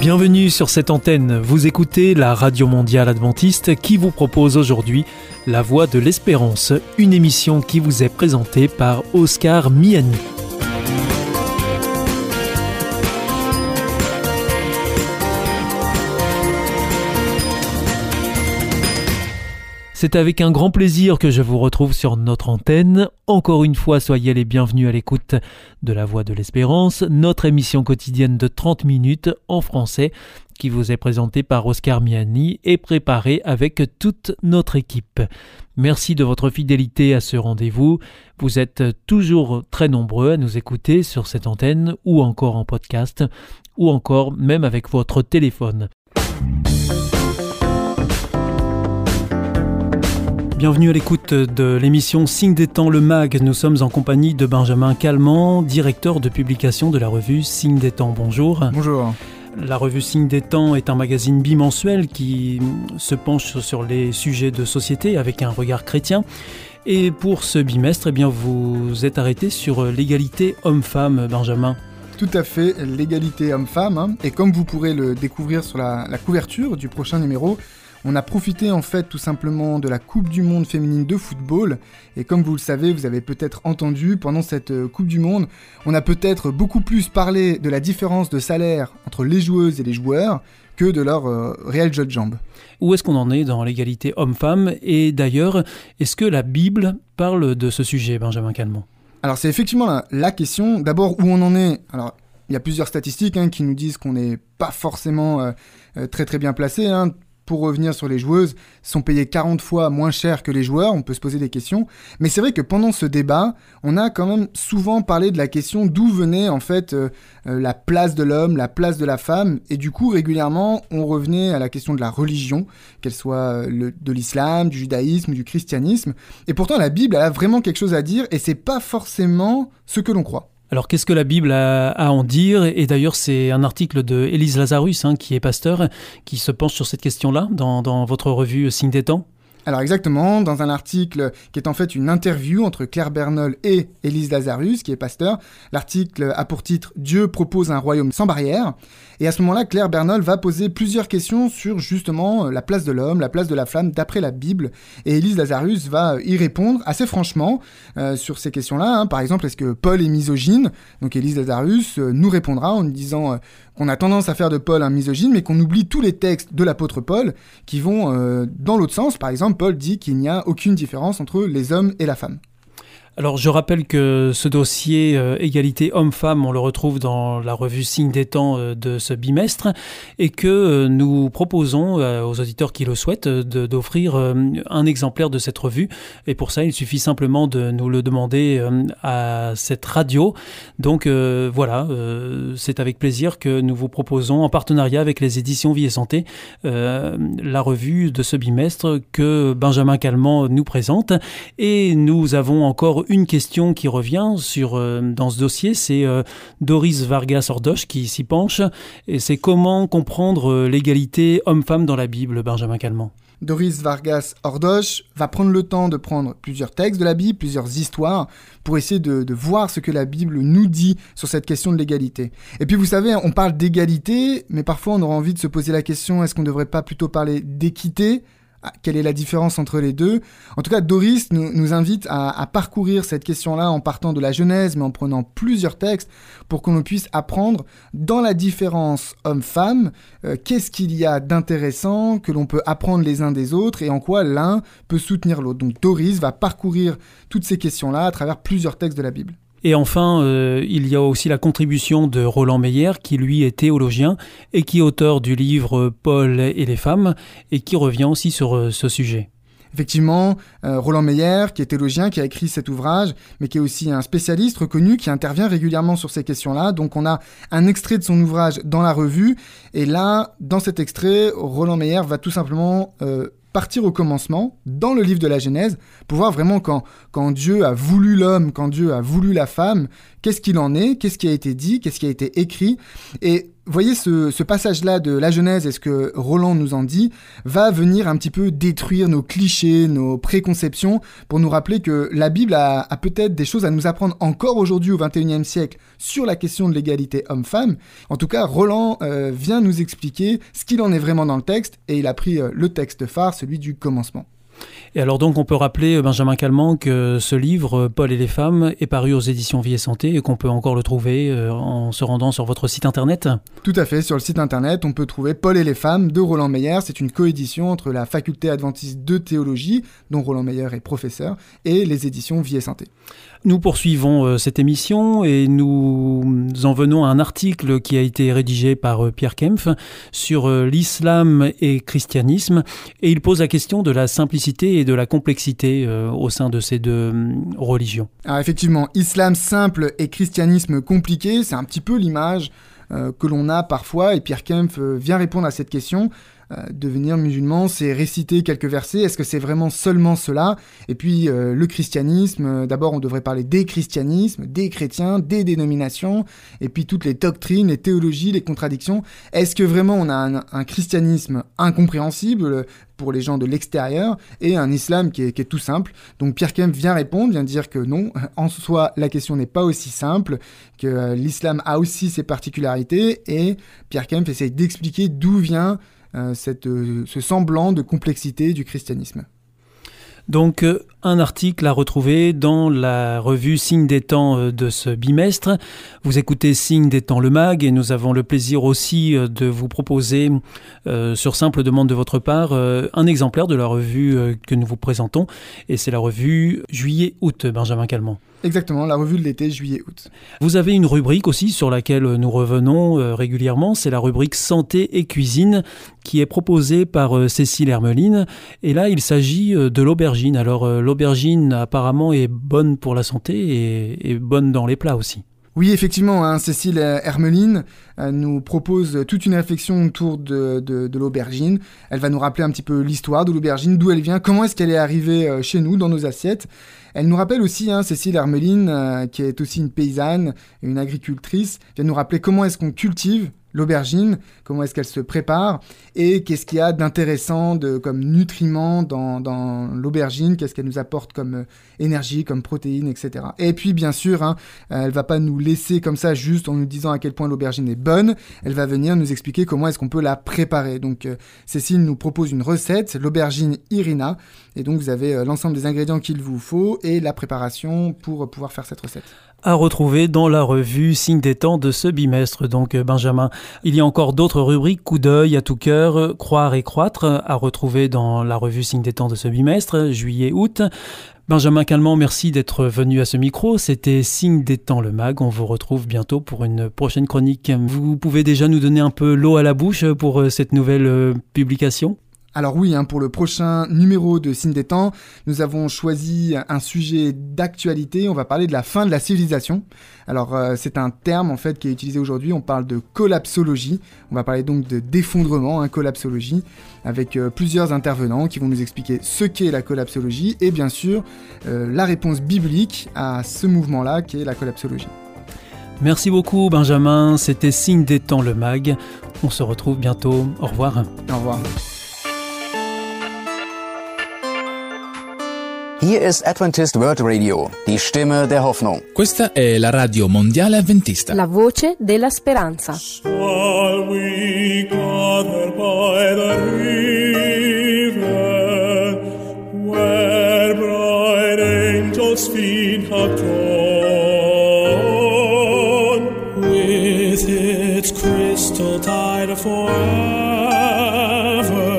Bienvenue sur cette antenne, vous écoutez la Radio Mondiale Adventiste qui vous propose aujourd'hui La Voix de l'Espérance, une émission qui vous est présentée par Oscar Miani. C'est avec un grand plaisir que je vous retrouve sur notre antenne. Encore une fois, soyez les bienvenus à l'écoute de La Voix de l'Espérance, notre émission quotidienne de 30 minutes en français qui vous est présentée par Oscar Miani et préparée avec toute notre équipe. Merci de votre fidélité à ce rendez-vous. Vous êtes toujours très nombreux à nous écouter sur cette antenne ou encore en podcast ou encore même avec votre téléphone. Bienvenue à l'écoute de l'émission Signe des temps le mag. Nous sommes en compagnie de Benjamin Calment, directeur de publication de la revue Signe des temps. Bonjour. Bonjour. La revue Signe des temps est un magazine bimensuel qui se penche sur les sujets de société avec un regard chrétien. Et pour ce bimestre, eh bien, vous êtes arrêté sur l'égalité homme-femme, Benjamin. Tout à fait, l'égalité homme-femme. Hein. Et comme vous pourrez le découvrir sur la, la couverture du prochain numéro, on a profité en fait tout simplement de la Coupe du Monde féminine de football et comme vous le savez, vous avez peut-être entendu pendant cette euh, Coupe du Monde, on a peut-être beaucoup plus parlé de la différence de salaire entre les joueuses et les joueurs que de leur euh, réel jeu de jambes. Où est-ce qu'on en est dans l'égalité homme-femme? Et d'ailleurs, est-ce que la Bible parle de ce sujet, Benjamin Calmont Alors c'est effectivement la, question. D'abord, où on en est? Alors, il y a plusieurs statistiques hein, qui nous disent qu'on n'est pas forcément euh, très très bien placé. Hein pour revenir sur les joueuses, sont payées 40 fois moins cher que les joueurs, on peut se poser des questions. Mais c'est vrai que pendant ce débat, on a quand même souvent parlé de la question d'où venait en fait euh, euh, la place de l'homme, la place de la femme, et du coup régulièrement on revenait à la question de la religion, qu'elle soit euh, de l'islam, du judaïsme, du christianisme. Et pourtant la Bible a vraiment quelque chose à dire, et c'est pas forcément ce que l'on croit. Alors qu'est-ce que la Bible a, à en dire? Et d'ailleurs c'est un article de Élise Lazarus, hein, qui est pasteur, qui se penche sur cette question-là dans, dans votre revue Signe des temps. Alors exactement, dans un article qui est en fait une interview entre Claire Bernol et Élise Lazarus, qui est pasteur, l'article a pour titre Dieu propose un royaume sans barrière. Et à ce moment-là, Claire Bernol va poser plusieurs questions sur justement euh, la place de l'homme, la place de la femme d'après la Bible. Et Élise Lazarus va y répondre assez franchement euh, sur ces questions-là. Hein. Par exemple, est-ce que Paul est misogyne? Donc Élise Lazarus euh, nous répondra en nous disant qu'on a tendance à faire de Paul un misogyne, mais qu'on oublie tous les textes de l'apôtre Paul qui vont dans l'autre sens. Par exemple, Paul dit qu'il n'y a aucune différence entre les hommes et la femme. Alors je rappelle que ce dossier euh, égalité homme-femme, on le retrouve dans la revue Signe des temps euh, de ce bimestre et que euh, nous proposons aux auditeurs qui le souhaitent d'offrir un exemplaire de cette revue. Et pour ça, il suffit simplement de nous le demander à cette radio. Donc voilà, c'est avec plaisir que nous vous proposons en partenariat avec les éditions Vie et Santé la revue de ce bimestre que Benjamin Calment nous présente. Et nous avons encore une question qui revient euh, dans ce dossier, c'est euh, Doris Vargas Ordoche qui s'y penche, et c'est comment comprendre euh, l'égalité homme-femme dans la Bible, Benjamin Calment? Doris Vargas Ordoche va prendre le temps de prendre plusieurs textes de la Bible, plusieurs histoires, pour essayer de, voir ce que la Bible nous dit sur cette question de l'égalité. Et puis vous savez, on parle d'égalité, mais parfois on aura envie de se poser la question, est-ce qu'on ne devrait pas plutôt parler d'équité quelle est la différence entre les deux. En tout cas, Doris nous, invite à, parcourir cette question-là en partant de la Genèse, mais en prenant plusieurs textes pour qu'on puisse apprendre dans la différence homme-femme, euh, qu'est-ce qu'il y a d'intéressant que l'on peut apprendre les uns des autres et en quoi l'un peut soutenir l'autre. Donc Doris va parcourir toutes ces questions-là à travers plusieurs textes de la Bible. Et enfin, euh, il y a aussi la contribution de Roland Meyer, qui lui est théologien et qui est auteur du livre Paul et les femmes, et qui revient aussi sur euh, ce sujet. Effectivement, euh, Roland Meyer, qui est théologien, qui a écrit cet ouvrage, mais qui est aussi un spécialiste reconnu, qui intervient régulièrement sur ces questions-là. Donc on a un extrait de son ouvrage dans la revue, et là, dans cet extrait, Roland Meyer va tout simplement partir au commencement, dans le livre de la Genèse, pour voir vraiment quand, Dieu a voulu l'homme, quand Dieu a voulu la femme, qu'est-ce qu'il en est, qu'est-ce qui a été dit, qu'est-ce qui a été écrit. Voyez, ce, passage-là de la Genèse et ce que Roland nous en dit va venir un petit peu détruire nos clichés, nos préconceptions, pour nous rappeler que la Bible a, peut-être des choses à nous apprendre encore aujourd'hui au XXIe siècle sur la question de l'égalité homme-femme. En tout cas, Roland euh, vient nous expliquer ce qu'il en est vraiment dans le texte, et il a pris euh, le texte phare, celui du commencement. Et alors donc on peut rappeler, euh, Benjamin Calment, que ce livre, euh, Paul et les femmes, est paru aux éditions Vie et Santé et qu'on peut encore le trouver euh, en se rendant sur votre site internet Tout à fait, sur le site internet on peut trouver Paul et les femmes de Roland Meyer. C'est une coédition entre la faculté adventiste de théologie, dont Roland Meyer est professeur, et les éditions Vie et Santé. Nous poursuivons cette émission et nous en venons à un article qui a été rédigé par Pierre Kempf sur l'islam et christianisme et il pose la question de la simplicité et de la complexité au sein de ces deux religions. Alors effectivement, islam simple et christianisme compliqué, c'est un petit peu l'image que l'on a parfois et Pierre Kempf vient répondre à cette question euh, devenir musulman, c'est réciter quelques versets. Est-ce que c'est vraiment seulement cela? Et puis euh, le christianisme, euh, d'abord on devrait parler des christianismes, des chrétiens, des dénominations, et puis toutes les doctrines, les théologies, les contradictions. Est-ce que vraiment on a un, christianisme incompréhensible pour les gens de l'extérieur et un islam qui est, tout simple? Donc Pierre Kemp vient répondre, vient dire que non, en soi la question n'est pas aussi simple, que l'islam a aussi ses particularités et Pierre Kemp essaye d'expliquer d'où vient euh, cette, euh, ce semblant de complexité du christianisme. Donc euh, un article à retrouver dans la revue Signe des temps de ce bimestre. Vous écoutez Signe des temps le mag et nous avons le plaisir aussi de vous proposer, sur simple demande de votre part, un exemplaire de la revue que nous vous présentons. Et c'est la revue Juillet-Août, Benjamin Calment. Exactement, la revue de l'été, juillet-août. Vous avez une rubrique aussi sur laquelle nous revenons euh, régulièrement, c'est la rubrique Santé et Cuisine qui est proposée par euh, Cécile Hermeline. Et là, il s'agit euh, de l'aubergine. Alors l'aubergine apparemment est bonne pour la santé et, bonne dans les plats aussi. Oui, effectivement, hein, Cécile Hermeline nous propose toute une réflexion autour de, l'aubergine. Elle va nous rappeler un petit peu l'histoire de l'aubergine, d'où elle vient, comment est-ce qu'elle est arrivée chez nous, dans nos assiettes. Elle nous rappelle aussi, hein, Cécile Hermeline, euh, qui est aussi une paysanne et une agricultrice, vient nous rappeler comment est-ce qu'on cultive l'aubergine, comment est-ce qu'elle se prépare et qu'est-ce qu'il y a d'intéressant de, comme nutriments dans, dans l'aubergine, qu'est-ce qu'elle nous apporte comme euh, énergie, comme protéines, etc. Et puis bien sûr, hein, euh, elle va pas nous laisser comme ça juste en nous disant à quel point l'aubergine est bonne, elle va venir nous expliquer comment est-ce qu'on peut la préparer. Donc euh, Cécile nous propose une recette, l'aubergine Irina, et donc vous avez l'ensemble des ingrédients qu'il vous faut et la préparation pour pouvoir faire cette recette à retrouver dans la revue Signe des temps de ce bimestre. Donc euh, Benjamin, il y a encore d'autres rubriques, coup d'œil à tout cœur, croire et croître, à retrouver dans la revue Signe des temps de ce bimestre, juillet-août. Benjamin Calment, merci d'être venu à ce micro. C'était Signe des temps le mag. On vous retrouve bientôt pour une prochaine chronique. Vous pouvez déjà nous donner un peu l'eau à la bouche pour euh, cette nouvelle euh, publication? Alors oui, hein, pour le prochain numéro de Signe des temps, nous avons choisi un sujet d'actualité. On va parler de la fin de la civilisation. Alors euh, c'est un terme en fait qui est utilisé aujourd'hui. On parle de collapsologie. On va parler donc de défondrement, hein, collapsologie, avec euh, plusieurs intervenants qui vont nous expliquer ce qu'est la collapsologie et bien sûr euh, la réponse biblique à ce mouvement-là qui est la collapsologie. Merci beaucoup Benjamin. C'était Signe des temps le mag. On se retrouve bientôt. Au revoir. Au revoir. Hier ist Adventist World Radio, die Stimme der Hoffnung. Questa è la radio mondiale avventista. La voce della speranza. Shall we gather by the river, where bright angels feet have torn, with its crystal tide forever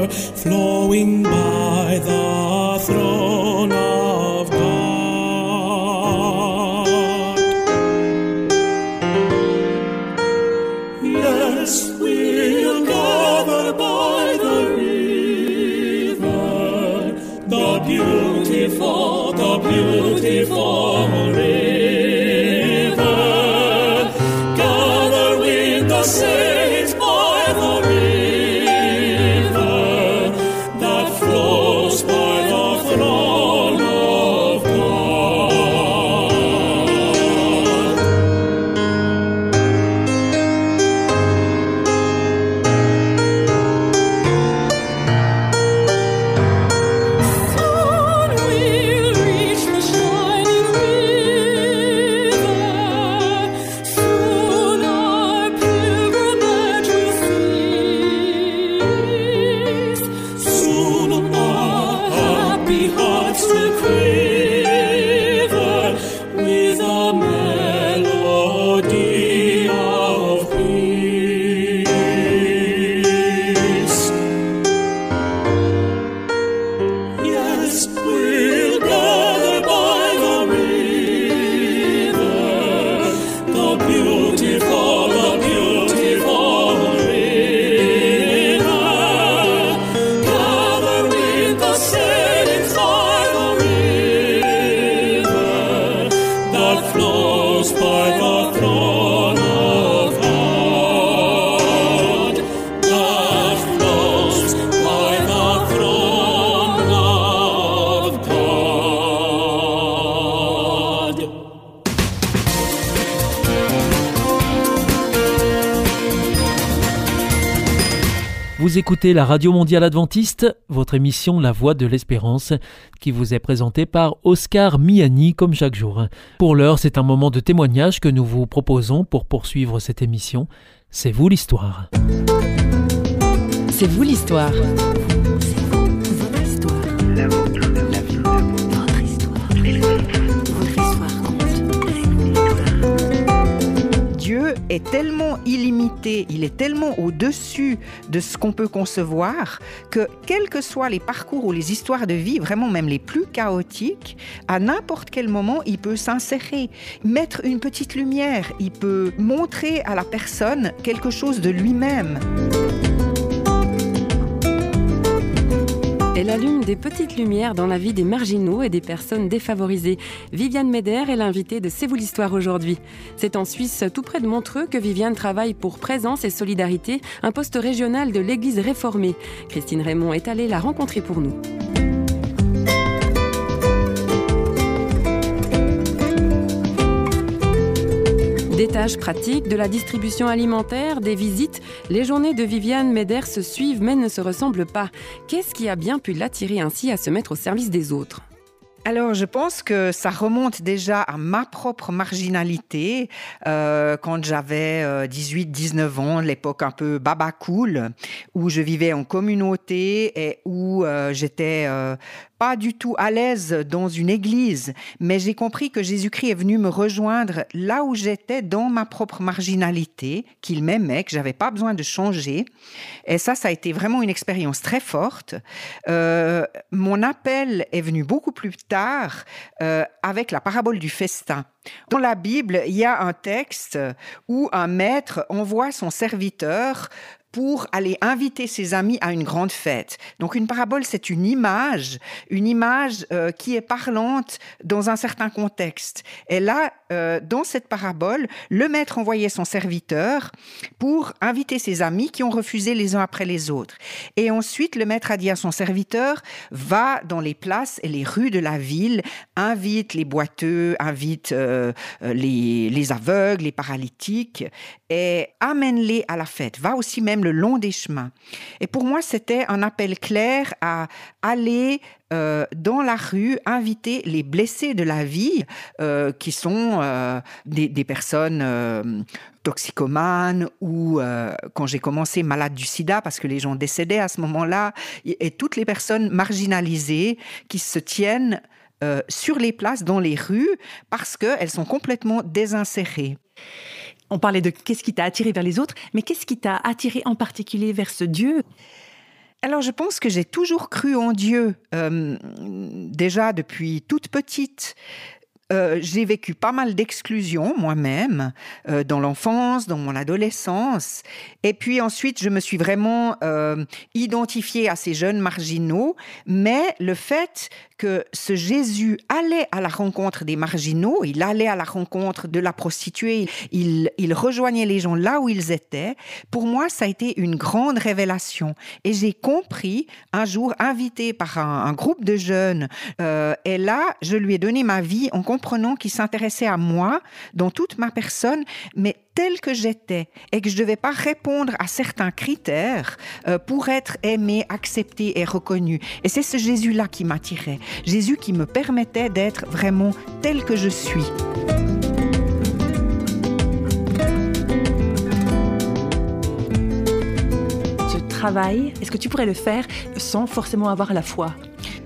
flowing by the Vous écoutez la Radio Mondiale Adventiste, votre émission La Voix de l'Espérance, qui vous est présentée par Oscar Miani comme chaque jour. Pour l'heure, c'est un moment de témoignage que nous vous proposons pour poursuivre cette émission. C'est vous l'histoire. C'est vous l'histoire. Est tellement illimité, il est tellement au-dessus de ce qu'on peut concevoir que quels que soient les parcours ou les histoires de vie, vraiment même les plus chaotiques, à n'importe quel moment, il peut s'insérer, mettre une petite lumière, il peut montrer à la personne quelque chose de lui-même. Elle allume des petites lumières dans la vie des marginaux et des personnes défavorisées. Viviane Meder est l'invitée de C'est vous l'histoire aujourd'hui. C'est en Suisse, tout près de Montreux, que Viviane travaille pour Présence et Solidarité, un poste régional de l'Église réformée. Christine Raymond est allée la rencontrer pour nous. Des tâches pratiques, de la distribution alimentaire, des visites, les journées de Viviane Meder se suivent mais ne se ressemblent pas. Qu'est-ce qui a bien pu l'attirer ainsi à se mettre au service des autres? Alors, je pense que ça remonte déjà à ma propre marginalité euh, quand j'avais 18-19 ans, l'époque un peu baba cool, où je vivais en communauté et où euh, j'étais euh, pas du tout à l'aise dans une église, mais j'ai compris que Jésus-Christ est venu me rejoindre là où j'étais dans ma propre marginalité, qu'il m'aimait, que j'avais pas besoin de changer. Et ça, ça a été vraiment une expérience très forte. Euh, mon appel est venu beaucoup plus euh, avec la parabole du festin. Dans la Bible, il y a un texte où un maître envoie son serviteur pour aller inviter ses amis à une grande fête. Donc une parabole, c'est une image, une image euh, qui est parlante dans un certain contexte. Et là, euh, dans cette parabole, le maître envoyait son serviteur pour inviter ses amis qui ont refusé les uns après les autres. Et ensuite, le maître a dit à son serviteur, va dans les places et les rues de la ville, invite les boiteux, invite euh, les, les aveugles, les paralytiques, et amène-les à la fête. Va aussi même le long des chemins. Et pour moi, c'était un appel clair à aller euh, dans la rue inviter les blessés de la vie, euh, qui sont euh, des, personnes toxicomanes ou, quand j'ai commencé, malades du sida, parce que les gens décédaient à ce moment-là, et, et toutes les personnes marginalisées qui se tiennent sur les places, dans les rues, parce qu'elles sont complètement désinsérées. On parlait de qu'est-ce qui t'a attiré vers les autres, mais qu'est-ce qui t'a attiré en particulier vers ce Dieu? Alors, je pense que j'ai toujours cru en Dieu, euh, déjà depuis toute petite. Euh, j'ai vécu pas mal d'exclusion moi-même euh, dans l'enfance, dans mon adolescence. Et puis ensuite, je me suis vraiment identifiée à ces jeunes marginaux. Mais le fait que ce Jésus allait à la rencontre des marginaux, il allait à la rencontre de la prostituée, il, rejoignait les gens là où ils étaient, pour moi, ça a été une grande révélation. Et j'ai compris, un jour, invité par un, un groupe de jeunes, euh, et là, je lui ai donné ma vie en comprenant qu'il s'intéressait à moi, dans toute ma personne, mais telle que j'étais et que je ne devais pas répondre à certains critères euh, pour être aimé, accepté et reconnu. Et c'est ce Jésus-là qui m'attirait. Jésus qui me permettait d'être vraiment tel que je suis. Ce travail, est-ce que tu pourrais le faire sans forcément avoir la foi?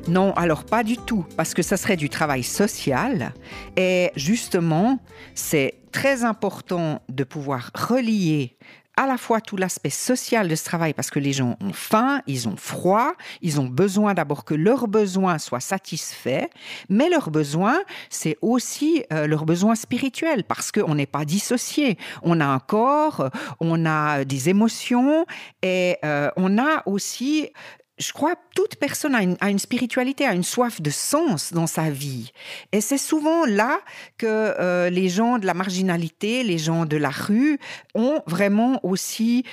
Non, alors pas du tout, parce que ça serait du travail social. Et justement, c'est très important de pouvoir relier à la fois tout l'aspect social de ce travail parce que les gens ont faim, ils ont froid, ils ont besoin d'abord que leurs besoins soient satisfaits, mais leurs besoins, c'est aussi euh, leurs besoins spirituels parce qu'on n'est pas dissocié. On a un corps, on a des émotions et euh, on a aussi je crois toute personne a une, spiritualité, a une soif de sens dans sa vie. Et c'est souvent là que euh, les gens de la marginalité, les gens de la rue ont vraiment aussi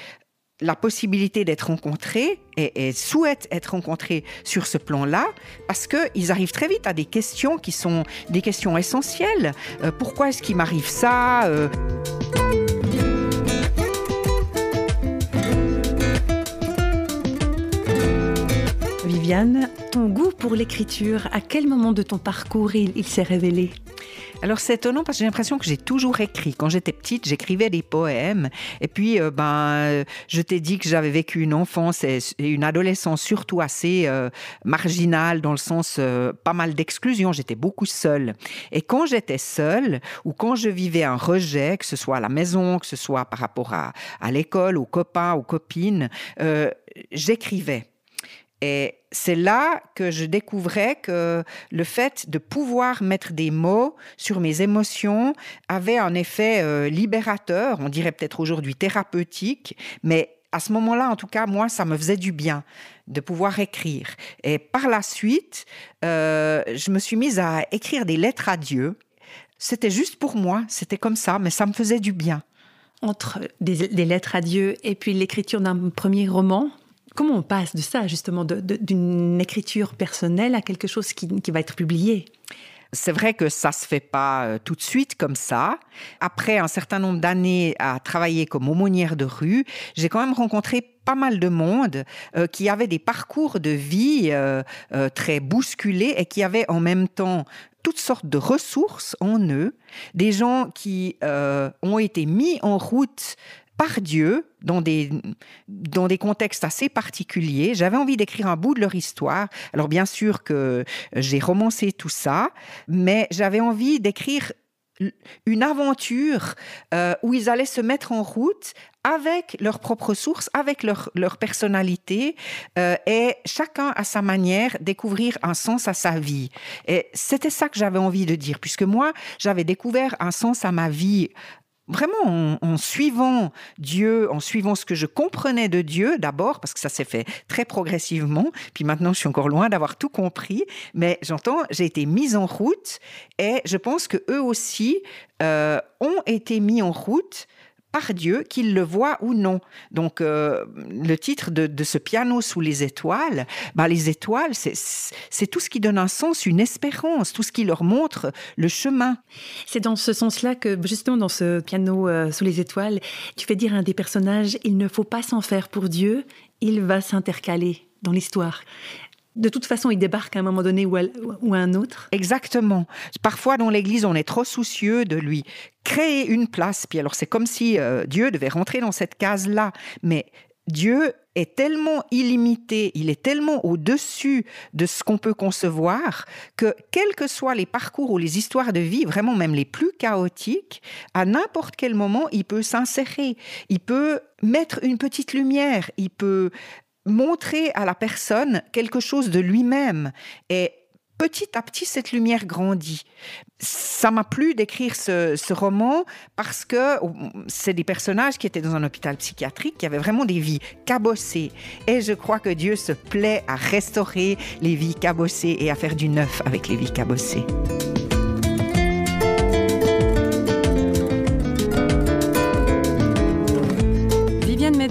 la possibilité d'être rencontrés et, et, souhaitent être rencontrés sur ce plan-là parce qu'ils arrivent très vite à des questions qui sont des questions essentielles. Euh, pourquoi est-ce qu'il m'arrive ça euh... Ton goût pour l'écriture, à quel moment de ton parcours il, s'est révélé? Alors c'est étonnant parce que j'ai l'impression que j'ai toujours écrit. Quand j'étais petite, j'écrivais des poèmes. Et puis, euh, ben, je t'ai dit que j'avais vécu une enfance et, une adolescence surtout assez euh, marginale dans le sens euh, pas mal d'exclusion. J'étais beaucoup seule. Et quand j'étais seule ou quand je vivais un rejet, que ce soit à la maison, que ce soit par rapport à, l'école, aux copains, aux copines, j'écrivais. Et c'est là que je découvrais que le fait de pouvoir mettre des mots sur mes émotions avait un effet euh, libérateur, on dirait peut-être aujourd'hui thérapeutique, mais à ce moment-là, en tout cas, moi, ça me faisait du bien de pouvoir écrire. Et par la suite, euh, je me suis mise à écrire des lettres à Dieu. C'était juste pour moi, c'était comme ça, mais ça me faisait du bien. Entre des, des lettres à Dieu et puis l'écriture d'un premier roman, Comment on passe de ça, justement, d'une écriture personnelle à quelque chose qui, va être publié? C'est vrai que ça se fait pas euh, tout de suite comme ça. Après un certain nombre d'années à travailler comme aumônière de rue, j'ai quand même rencontré pas mal de monde euh, qui avait des parcours de vie euh, très bousculés et qui avaient en même temps toutes sortes de ressources en eux, des gens qui ont été mis en route par Dieu dans des, dans des contextes assez particuliers. J'avais envie d'écrire un bout de leur histoire. Alors bien sûr que j'ai romancé tout ça, mais j'avais envie d'écrire une aventure euh, où ils allaient se mettre en route avec leurs propres sources, avec leur, leur personnalité, euh, et chacun à sa manière découvrir un sens à sa vie. Et c'était ça que j'avais envie de dire, puisque moi, j'avais découvert un sens à ma vie vraiment en, suivant Dieu, en suivant ce que je comprenais de Dieu d'abord, parce que ça s'est fait très progressivement, puis maintenant je suis encore loin d'avoir tout compris, mais j'entends, j'ai été mise en route et je pense que eux aussi euh, ont été mis en route par Dieu, qu'ils le voient ou non. Donc, euh, le titre de, ce piano sous les étoiles, bah, les étoiles, c'est tout ce qui donne un sens, une espérance, tout ce qui leur montre le chemin. C'est dans ce sens-là que, justement, dans ce piano euh, sous les étoiles, tu fais dire à un des personnages, il ne faut pas s'en faire pour Dieu, il va s'intercaler dans l'histoire de toute façon, il débarque à un moment donné ou à, un autre. Exactement. Parfois, dans l'Église, on est trop soucieux de lui créer une place. Puis alors, c'est comme si euh, Dieu devait rentrer dans cette case-là. Mais Dieu est tellement illimité, il est tellement au-dessus de ce qu'on peut concevoir que quels que soient les parcours ou les histoires de vie, vraiment même les plus chaotiques, à n'importe quel moment, il peut s'insérer, il peut mettre une petite lumière, il peut montrer à la personne quelque chose de lui-même et petit à petit cette lumière grandit. Ça m'a plu d'écrire ce, roman parce que c'est des personnages qui étaient dans un hôpital psychiatrique, qui avaient vraiment des vies cabossées. Et je crois que Dieu se plaît à restaurer les vies cabossées et à faire du neuf avec les vies cabossées.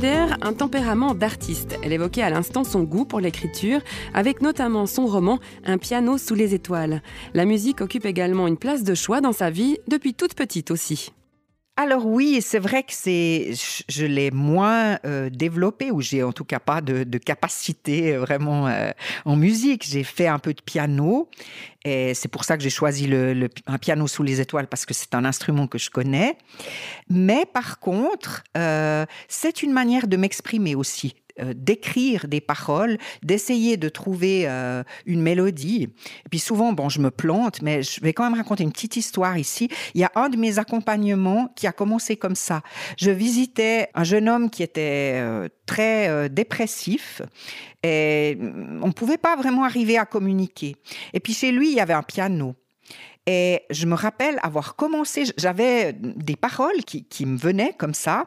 Un tempérament d'artiste. Elle évoquait à l'instant son goût pour l'écriture, avec notamment son roman Un piano sous les étoiles. La musique occupe également une place de choix dans sa vie, depuis toute petite aussi. Alors oui, c'est vrai que c'est, je l'ai moins euh, développé ou j'ai en tout cas pas de, capacité vraiment euh, en musique. J'ai fait un peu de piano et c'est pour ça que j'ai choisi le, un piano sous les étoiles parce que c'est un instrument que je connais. Mais par contre, euh, c'est une manière de m'exprimer aussi euh, d'écrire des paroles, d'essayer de trouver euh, une mélodie. Et puis souvent, bon, je me plante, mais je vais quand même raconter une petite histoire ici. Il y a un de mes accompagnements qui a commencé comme ça. Je visitais un jeune homme qui était euh, très euh, dépressif et on ne pouvait pas vraiment arriver à communiquer. Et puis chez lui, il y avait un piano. Et je me rappelle avoir commencé, j'avais des paroles qui, qui me venaient comme ça.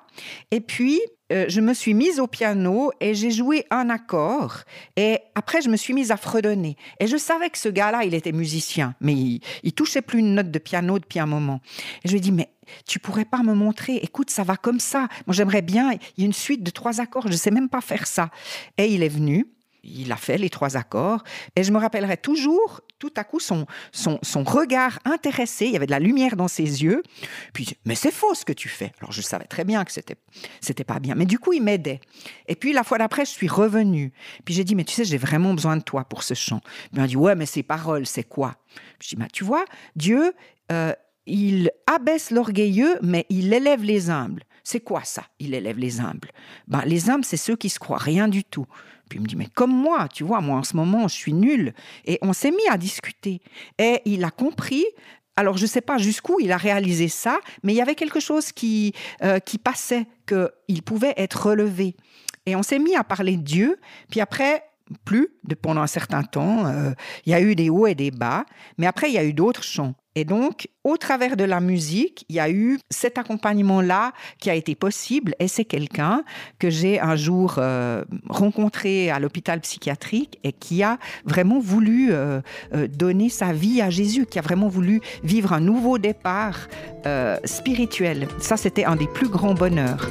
Et puis, euh, je me suis mise au piano et j'ai joué un accord. Et après, je me suis mise à fredonner. Et je savais que ce gars-là, il était musicien, mais il, il touchait plus une note de piano depuis un moment. Et je lui ai dit, mais tu pourrais pas me montrer? Écoute, ça va comme ça. Moi, j'aimerais bien. Il y a une suite de trois accords. Je ne sais même pas faire ça. Et il est venu il a fait les trois accords. Et je me rappellerai toujours, tout à coup, son, son, son regard intéressé. Il y avait de la lumière dans ses yeux. Puis, mais c'est faux ce que tu fais. Alors, je savais très bien que c'était, c'était pas bien. Mais du coup, il m'aidait. Et puis, la fois d'après, je suis revenue. Puis, j'ai dit, mais tu sais, j'ai vraiment besoin de toi pour ce chant. il m'a dit, ouais, mais ces paroles, c'est quoi? Je dis, bah, tu vois, Dieu, euh, il abaisse l'orgueilleux, mais il élève les humbles. C'est quoi ça Il élève les humbles? Ben, les humbles, c'est ceux qui se croient rien du tout. Puis il me dit, mais comme moi, tu vois, moi en ce moment, je suis nul. Et on s'est mis à discuter. Et il a compris. Alors, je ne sais pas jusqu'où il a réalisé ça, mais il y avait quelque chose qui, euh, qui passait, qu'il pouvait être relevé. Et on s'est mis à parler de Dieu. Puis après, plus de, pendant un certain temps. Euh, il y a eu des hauts et des bas, mais après, il y a eu d'autres chants. Et donc, au travers de la musique, il y a eu cet accompagnement-là qui a été possible. Et c'est quelqu'un que j'ai un jour euh, rencontré à l'hôpital psychiatrique et qui a vraiment voulu euh, donner sa vie à Jésus, qui a vraiment voulu vivre un nouveau départ spirituel. Ça, c'était un des plus grands bonheurs.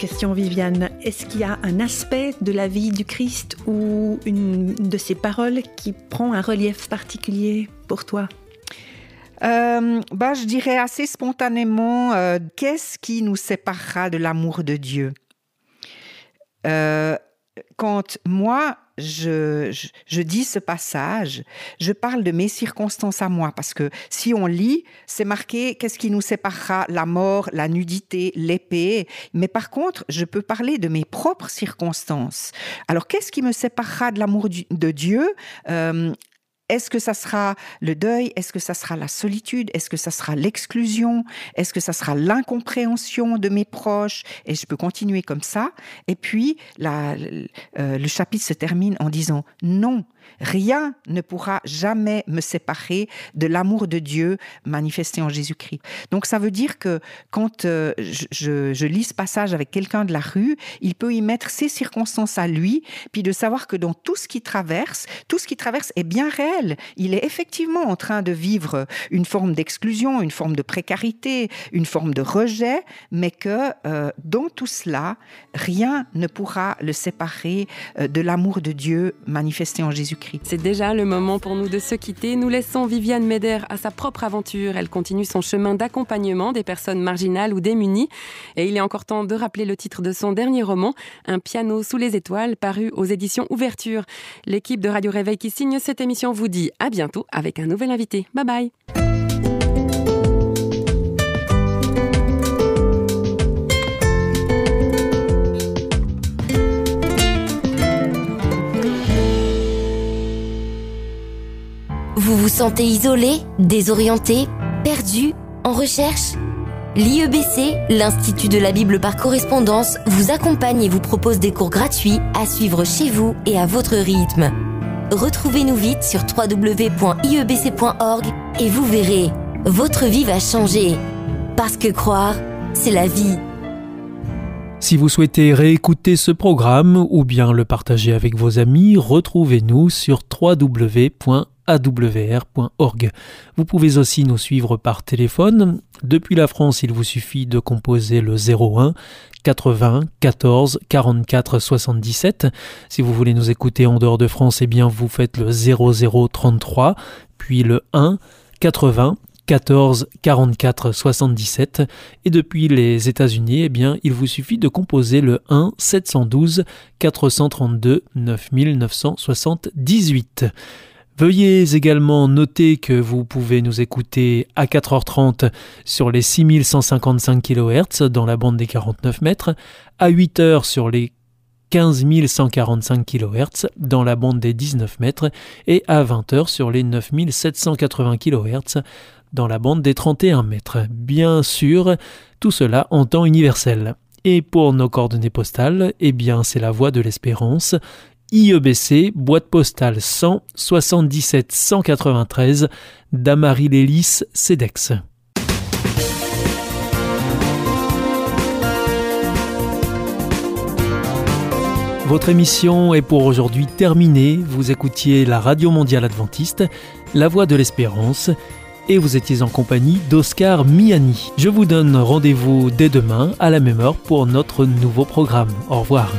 Question, Viviane. Est-ce qu'il y a un aspect de la vie du Christ ou une de ses paroles qui prend un relief particulier pour toi? Euh, bah, je dirais assez spontanément, euh, qu'est-ce qui nous séparera de l'amour de Dieu? Euh, Quand moi, je, dis ce passage, je parle de mes circonstances à moi, parce que si on lit, c'est marqué qu'est-ce qui nous séparera la mort, la nudité, l'épée. Mais par contre, je peux parler de mes propres circonstances. Alors, qu'est-ce qui me séparera de l'amour de Dieu? Euh, est-ce que ça sera le deuil? Est-ce que ça sera la solitude? Est-ce que ça sera l'exclusion? Est-ce que ça sera l'incompréhension de mes proches? Et je peux continuer comme ça. Et puis, euh, le chapitre se termine en disant non. Rien ne pourra jamais me séparer de l'amour de Dieu manifesté en Jésus-Christ. Donc ça veut dire que quand euh, je, je, lis ce passage avec quelqu'un de la rue, il peut y mettre ses circonstances à lui, puis de savoir que dans tout ce qu'il traverse, tout ce qu'il traverse est bien réel. Il est effectivement en train de vivre une forme d'exclusion, une forme de précarité, une forme de rejet, mais que euh, dans tout cela, rien ne pourra le séparer euh, de l'amour de Dieu manifesté en Jésus-Christ. C'est déjà le moment pour nous de se quitter. Nous laissons Viviane Meder à sa propre aventure. Elle continue son chemin d'accompagnement des personnes marginales ou démunies. Et il est encore temps de rappeler le titre de son dernier roman, Un piano sous les étoiles, paru aux éditions Ouverture. L'équipe de Radio Réveil qui signe cette émission vous dit à bientôt avec un nouvel invité. Bye bye. Vous vous sentez isolé, désorienté, perdu, en recherche? L'IEBC, l'Institut de la Bible par correspondance, vous accompagne et vous propose des cours gratuits à suivre chez vous et à votre rythme. Retrouvez-nous vite sur www.iebc.org et vous verrez, votre vie va changer. Parce que croire, c'est la vie. Si vous souhaitez réécouter ce programme ou bien le partager avec vos amis, retrouvez-nous sur www awr.org. Vous pouvez aussi nous suivre par téléphone. Depuis la France, il vous suffit de composer le 01 80 14 44 77. Si vous voulez nous écouter en dehors de France, eh bien vous faites le 00 33, puis le 1 80 14 44 77 et depuis les États-Unis, eh bien, il vous suffit de composer le 1 712 432 9978. Veuillez également noter que vous pouvez nous écouter à 4h30 sur les 6155 kHz dans la bande des 49 mètres, à 8h sur les 15 145 kHz dans la bande des 19 mètres et à 20h sur les 9780 kHz dans la bande des 31 mètres. Bien sûr, tout cela en temps universel. Et pour nos coordonnées postales, eh bien c'est la voie de l'espérance. IEBC, boîte postale 100 77 193, Damary Lélis, CEDEX. Votre émission est pour aujourd'hui terminée. Vous écoutiez la Radio Mondiale Adventiste, La Voix de l'Espérance, et vous étiez en compagnie d'Oscar Miani. Je vous donne rendez-vous dès demain à la même heure pour notre nouveau programme. Au revoir.